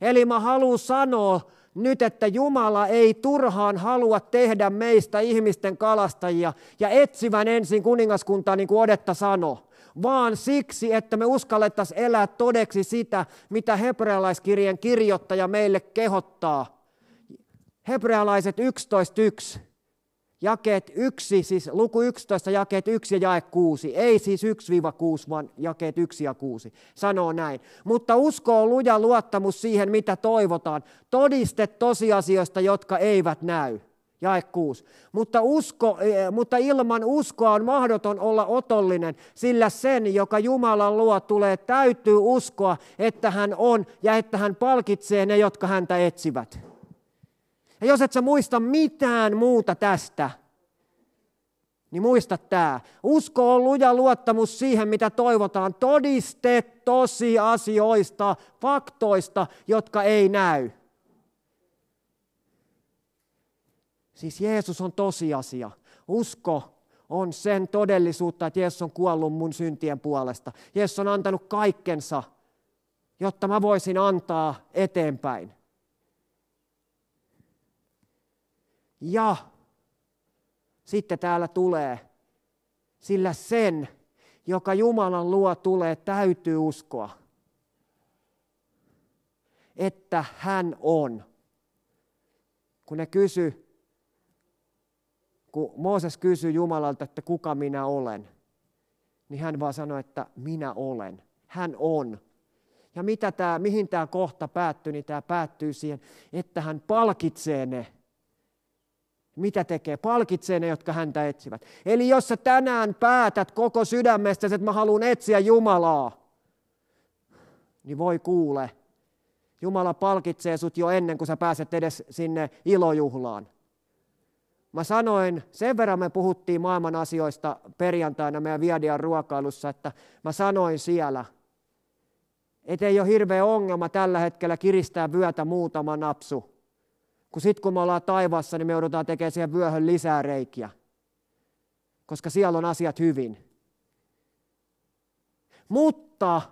Eli mä haluan sanoa nyt, että Jumala ei turhaan halua tehdä meistä ihmisten kalastajia ja etsivän ensin kuningaskuntaa, niin kuin Odetta sanoi vaan siksi, että me uskallettaisiin elää todeksi sitä, mitä hebrealaiskirjan kirjoittaja meille kehottaa. Hebrealaiset 11.1, jakeet 1, siis luku 11, jakeet 1 ja jae 6, ei siis 1-6, vaan jakeet 1 ja 6, sanoo näin. Mutta usko on luja luottamus siihen, mitä toivotaan, todiste tosiasioista, jotka eivät näy. Jae 6. Mutta, usko, eh, mutta ilman uskoa on mahdoton olla otollinen, sillä sen, joka Jumalan luo tulee, täytyy uskoa, että hän on ja että hän palkitsee ne, jotka häntä etsivät. Ja jos et sä muista mitään muuta tästä, niin muista tämä. Usko on luja luottamus siihen, mitä toivotaan. Todiste tosiasioista, faktoista, jotka ei näy. Siis Jeesus on tosiasia. Usko on sen todellisuutta, että Jeesus on kuollut mun syntien puolesta. Jeesus on antanut kaikkensa, jotta mä voisin antaa eteenpäin. Ja sitten täällä tulee, sillä sen, joka Jumalan luo tulee, täytyy uskoa, että hän on. kun ne kysy, kun Mooses kysyi Jumalalta, että kuka minä olen, niin hän vaan sanoi, että minä olen. Hän on. Ja mitä tämä, mihin tämä kohta päättyy, niin tämä päättyy siihen, että hän palkitsee ne. Mitä tekee? Palkitsee ne, jotka häntä etsivät. Eli jos sä tänään päätät koko sydämestä, että mä haluan etsiä Jumalaa, niin voi kuule, Jumala palkitsee sut jo ennen kuin sä pääset edes sinne ilojuhlaan. Mä sanoin, sen verran me puhuttiin maailman asioista perjantaina meidän Viadian ruokailussa, että mä sanoin siellä, että ei ole hirveä ongelma tällä hetkellä kiristää vyötä muutama napsu. Kun sitten kun me ollaan taivaassa, niin me joudutaan tekemään siihen vyöhön lisää reikiä. Koska siellä on asiat hyvin. Mutta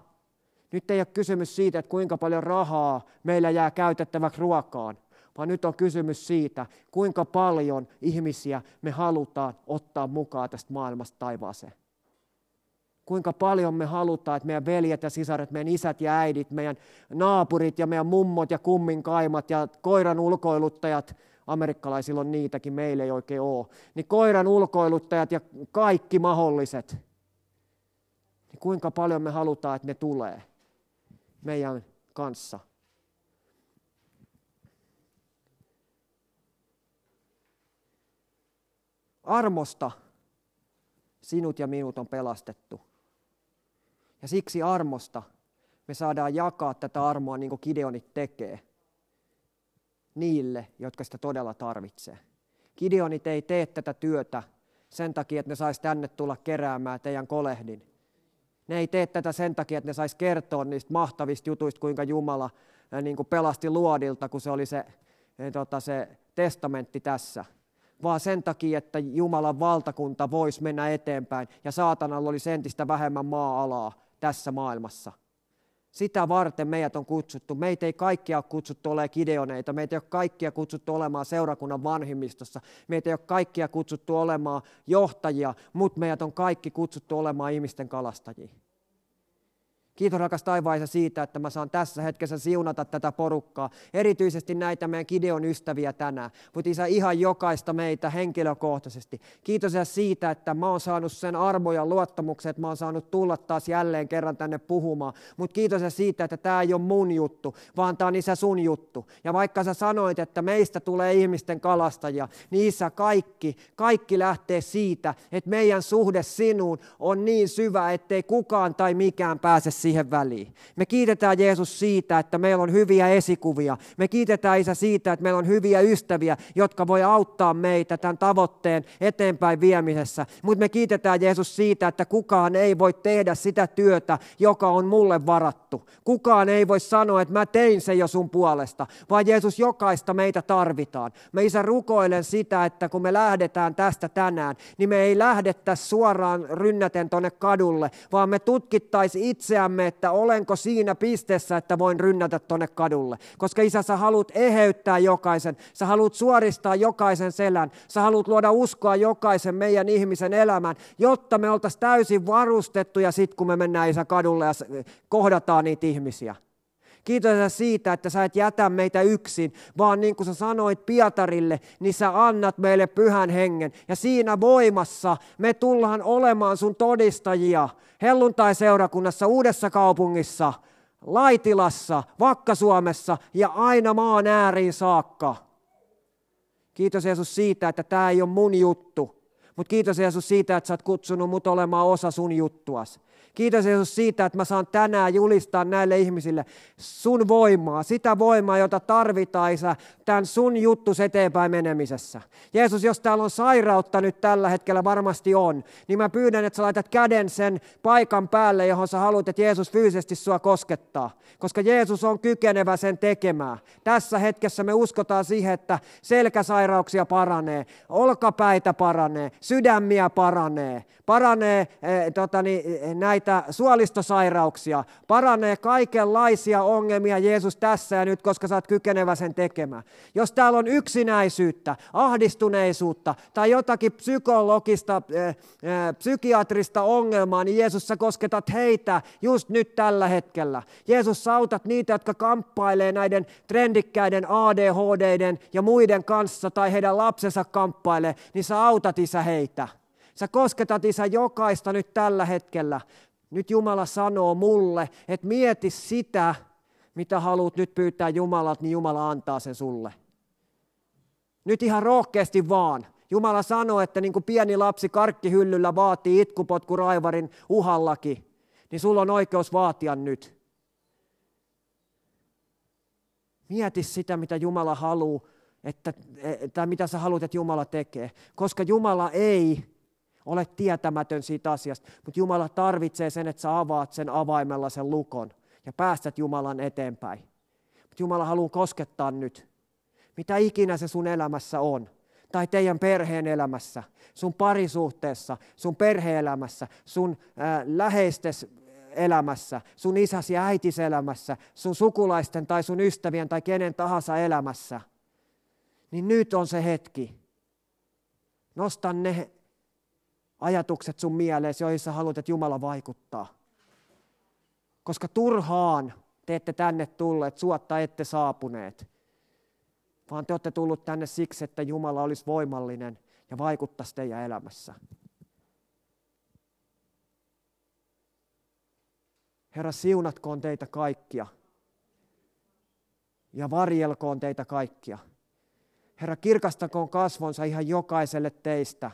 nyt ei ole kysymys siitä, että kuinka paljon rahaa meillä jää käytettäväksi ruokaan, vaan nyt on kysymys siitä, kuinka paljon ihmisiä me halutaan ottaa mukaan tästä maailmasta taivaaseen. Kuinka paljon me halutaan, että meidän veljet ja sisaret, meidän isät ja äidit, meidän naapurit ja meidän mummot ja kumminkaimat ja koiran ulkoiluttajat, amerikkalaisilla on niitäkin, meillä ei oikein ole, niin koiran ulkoiluttajat ja kaikki mahdolliset, niin kuinka paljon me halutaan, että ne tulee meidän kanssa. Armosta sinut ja minut on pelastettu. Ja siksi armosta me saadaan jakaa tätä armoa niin kuin Gideonit tekee niille, jotka sitä todella tarvitsee. Gideonit ei tee tätä työtä sen takia, että ne saisi tänne tulla keräämään teidän kolehdin. Ne ei tee tätä sen takia, että ne saisi kertoa niistä mahtavista jutuista, kuinka Jumala niin kuin pelasti luodilta, kun se oli se, tota, se testamentti tässä – vaan sen takia, että Jumalan valtakunta voisi mennä eteenpäin ja saatanalla olisi entistä vähemmän maa-alaa tässä maailmassa. Sitä varten meidät on kutsuttu. Meitä ei kaikkia ole kutsuttu olemaan kideoneita, meitä ei ole kaikkia kutsuttu olemaan seurakunnan vanhimmistossa, meitä ei ole kaikkia kutsuttu olemaan johtajia, mutta meidät on kaikki kutsuttu olemaan ihmisten kalastajia. Kiitos rakas taivaisa siitä, että mä saan tässä hetkessä siunata tätä porukkaa, erityisesti näitä meidän Kideon ystäviä tänään, mutta Isä ihan jokaista meitä henkilökohtaisesti. Kiitos ja siitä, että mä oon saanut sen armo ja luottamuksen, että mä oon saanut tulla taas jälleen kerran tänne puhumaan. Mutta kiitos ja siitä, että tämä ei ole mun juttu, vaan tämä on Isä sun juttu. Ja vaikka sä sanoit, että meistä tulee ihmisten kalastajia, niin Isä kaikki, kaikki lähtee siitä, että meidän suhde sinuun on niin syvä, ettei kukaan tai mikään pääse siihen siihen väliin. Me kiitetään Jeesus siitä, että meillä on hyviä esikuvia. Me kiitetään Isä siitä, että meillä on hyviä ystäviä, jotka voi auttaa meitä tämän tavoitteen eteenpäin viemisessä. Mutta me kiitetään Jeesus siitä, että kukaan ei voi tehdä sitä työtä, joka on mulle varattu. Kukaan ei voi sanoa, että mä tein sen jo sun puolesta, vaan Jeesus jokaista meitä tarvitaan. Me Isä rukoilen sitä, että kun me lähdetään tästä tänään, niin me ei lähdettäisi suoraan rynnäten tuonne kadulle, vaan me tutkittaisiin itseämme tiedämme, että olenko siinä pisteessä, että voin rynnätä tuonne kadulle. Koska isä, sä haluat eheyttää jokaisen, sä haluat suoristaa jokaisen selän, sä haluat luoda uskoa jokaisen meidän ihmisen elämään, jotta me oltaisiin täysin varustettuja sit, kun me mennään isä kadulle ja kohdataan niitä ihmisiä. Kiitos siitä, että sä et jätä meitä yksin, vaan niin kuin sä sanoit Pietarille, niin sä annat meille pyhän hengen. Ja siinä voimassa me tullaan olemaan sun todistajia helluntai-seurakunnassa Uudessa kaupungissa, Laitilassa, Vakka-Suomessa ja aina maan ääriin saakka. Kiitos Jeesus siitä, että tämä ei ole mun juttu, mutta kiitos Jeesus siitä, että sä oot kutsunut mut olemaan osa sun juttuas. Kiitos Jeesus siitä, että mä saan tänään julistaa näille ihmisille sun voimaa, sitä voimaa, jota tarvitaan Isä, tämän sun juttus eteenpäin menemisessä. Jeesus, jos täällä on sairautta nyt tällä hetkellä, varmasti on, niin mä pyydän, että sä laitat käden sen paikan päälle, johon sä haluat, että Jeesus fyysisesti sua koskettaa. Koska Jeesus on kykenevä sen tekemään. Tässä hetkessä me uskotaan siihen, että selkäsairauksia paranee, olkapäitä paranee, sydämiä paranee, paranee e, totani, näitä suolistosairauksia, paranee kaikenlaisia ongelmia Jeesus tässä ja nyt, koska sä oot kykenevä sen tekemään. Jos täällä on yksinäisyyttä, ahdistuneisuutta tai jotakin psykologista, e, e, psykiatrista ongelmaa, niin Jeesus sä kosketat heitä just nyt tällä hetkellä. Jeesus autat niitä, jotka kamppailee näiden trendikkäiden ADHDiden ja muiden kanssa tai heidän lapsensa kamppailee, niin sä autat isä heitä. Sä kosketat isä jokaista nyt tällä hetkellä. Nyt Jumala sanoo mulle, että mieti sitä, mitä haluat nyt pyytää Jumalalta, niin Jumala antaa sen sulle. Nyt ihan rohkeasti vaan. Jumala sanoo, että niin kuin pieni lapsi karkkihyllyllä vaatii itkupotku raivarin uhallakin, niin sulla on oikeus vaatia nyt. Mieti sitä, mitä Jumala haluaa, että, tai mitä sä haluat, että Jumala tekee. Koska Jumala ei ole tietämätön siitä asiasta, mutta Jumala tarvitsee sen, että sä avaat sen avaimella sen lukon ja päästät Jumalan eteenpäin. Mutta Jumala haluaa koskettaa nyt. Mitä ikinä se sun elämässä on, tai teidän perheen elämässä, sun parisuhteessa, sun perheelämässä, sun äh, läheistes elämässä, sun isäsi ja äitis elämässä, sun sukulaisten tai sun ystävien tai kenen tahansa elämässä, niin nyt on se hetki. Nosta ne ajatukset sun mieleesi, joihin sä haluat, että Jumala vaikuttaa. Koska turhaan te ette tänne tulleet, suotta ette saapuneet, vaan te olette tullut tänne siksi, että Jumala olisi voimallinen ja vaikuttaisi teidän elämässä. Herra, siunatkoon teitä kaikkia ja varjelkoon teitä kaikkia. Herra, kirkastakoon kasvonsa ihan jokaiselle teistä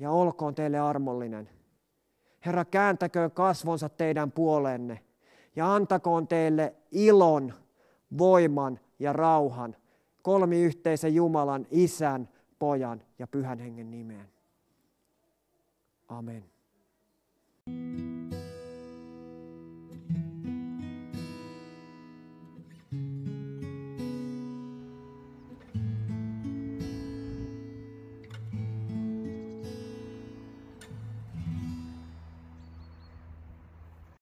ja olkoon teille armollinen. Herra, kääntäköön kasvonsa teidän puolenne ja antakoon teille ilon, voiman ja rauhan kolmi yhteisen Jumalan, Isän, Pojan ja Pyhän Hengen nimeen. Amen.